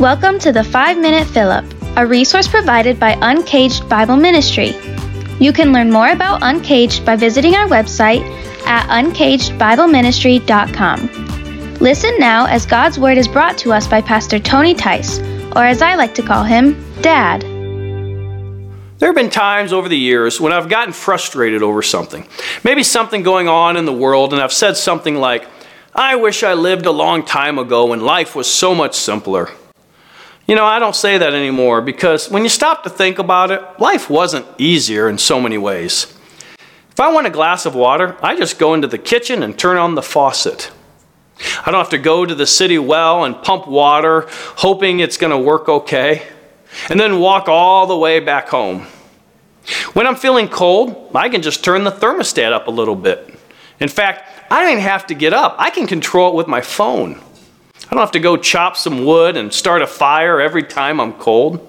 Welcome to the 5 Minute Up, a resource provided by Uncaged Bible Ministry. You can learn more about Uncaged by visiting our website at uncagedbibleministry.com. Listen now as God's Word is brought to us by Pastor Tony Tice, or as I like to call him, Dad. There have been times over the years when I've gotten frustrated over something. Maybe something going on in the world, and I've said something like, I wish I lived a long time ago when life was so much simpler. You know, I don't say that anymore because when you stop to think about it, life wasn't easier in so many ways. If I want a glass of water, I just go into the kitchen and turn on the faucet. I don't have to go to the city well and pump water, hoping it's going to work okay, and then walk all the way back home. When I'm feeling cold, I can just turn the thermostat up a little bit. In fact, I don't even have to get up, I can control it with my phone. I don't have to go chop some wood and start a fire every time I'm cold.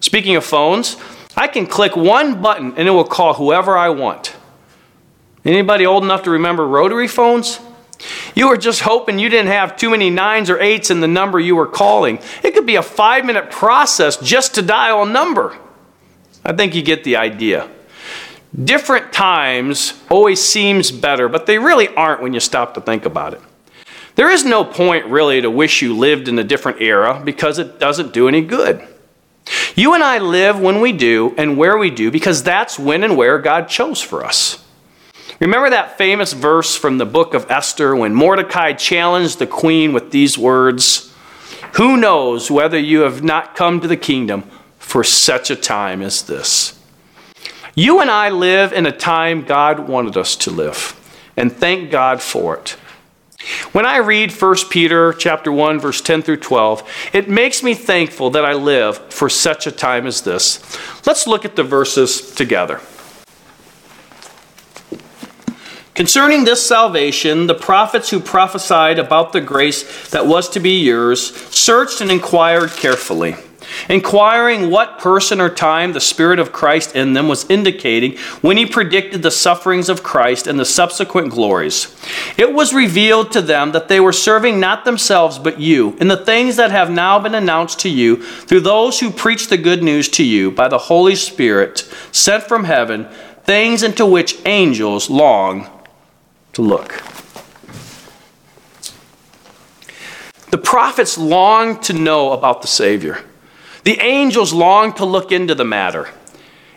Speaking of phones, I can click one button and it will call whoever I want. Anybody old enough to remember rotary phones? You were just hoping you didn't have too many nines or eights in the number you were calling. It could be a five minute process just to dial a number. I think you get the idea. Different times always seems better, but they really aren't when you stop to think about it. There is no point really to wish you lived in a different era because it doesn't do any good. You and I live when we do and where we do because that's when and where God chose for us. Remember that famous verse from the book of Esther when Mordecai challenged the queen with these words Who knows whether you have not come to the kingdom for such a time as this? You and I live in a time God wanted us to live, and thank God for it. When I read 1 Peter chapter 1 verse 10 through 12, it makes me thankful that I live for such a time as this. Let's look at the verses together. Concerning this salvation, the prophets who prophesied about the grace that was to be yours searched and inquired carefully inquiring what person or time the Spirit of Christ in them was indicating when he predicted the sufferings of Christ and the subsequent glories. It was revealed to them that they were serving not themselves but you in the things that have now been announced to you through those who preach the good news to you by the Holy Spirit sent from heaven, things into which angels long to look. The prophets longed to know about the Savior. The angels long to look into the matter.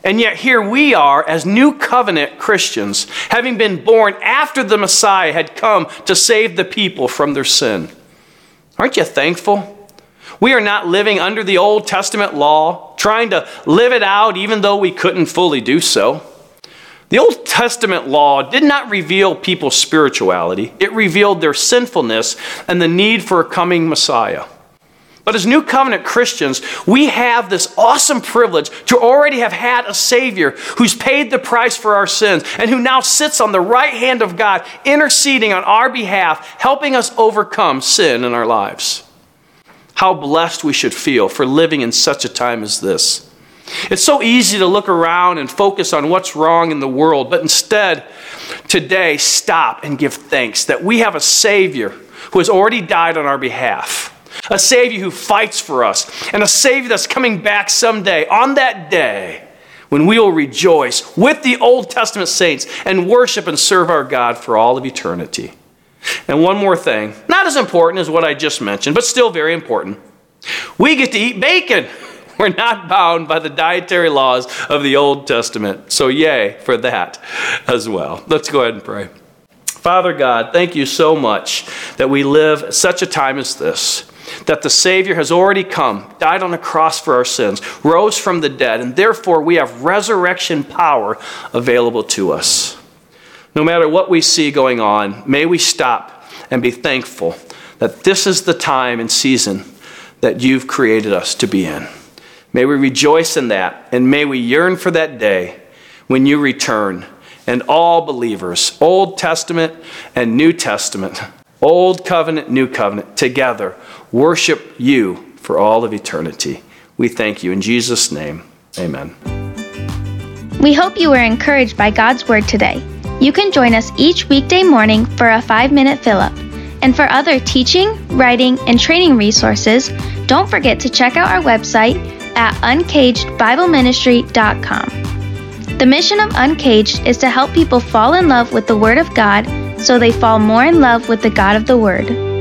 And yet, here we are as new covenant Christians, having been born after the Messiah had come to save the people from their sin. Aren't you thankful? We are not living under the Old Testament law, trying to live it out even though we couldn't fully do so. The Old Testament law did not reveal people's spirituality, it revealed their sinfulness and the need for a coming Messiah. But as New Covenant Christians, we have this awesome privilege to already have had a Savior who's paid the price for our sins and who now sits on the right hand of God, interceding on our behalf, helping us overcome sin in our lives. How blessed we should feel for living in such a time as this. It's so easy to look around and focus on what's wrong in the world, but instead, today, stop and give thanks that we have a Savior who has already died on our behalf a Savior who fights for us, and a Savior that's coming back someday on that day when we will rejoice with the Old Testament saints and worship and serve our God for all of eternity. And one more thing, not as important as what I just mentioned, but still very important. We get to eat bacon. We're not bound by the dietary laws of the Old Testament. So, yay for that as well. Let's go ahead and pray. Father God, thank you so much that we live such a time as this that the Savior has already come, died on a cross for our sins, rose from the dead, and therefore we have resurrection power available to us. No matter what we see going on, may we stop and be thankful that this is the time and season that you've created us to be in. May we rejoice in that, and may we yearn for that day when you return and all believers, Old Testament and New Testament, Old covenant, new covenant, together, worship you for all of eternity. We thank you. In Jesus' name, amen. We hope you were encouraged by God's word today. You can join us each weekday morning for a five minute fill up. And for other teaching, writing, and training resources, don't forget to check out our website at uncagedbibleministry.com. The mission of Uncaged is to help people fall in love with the Word of God so they fall more in love with the God of the Word.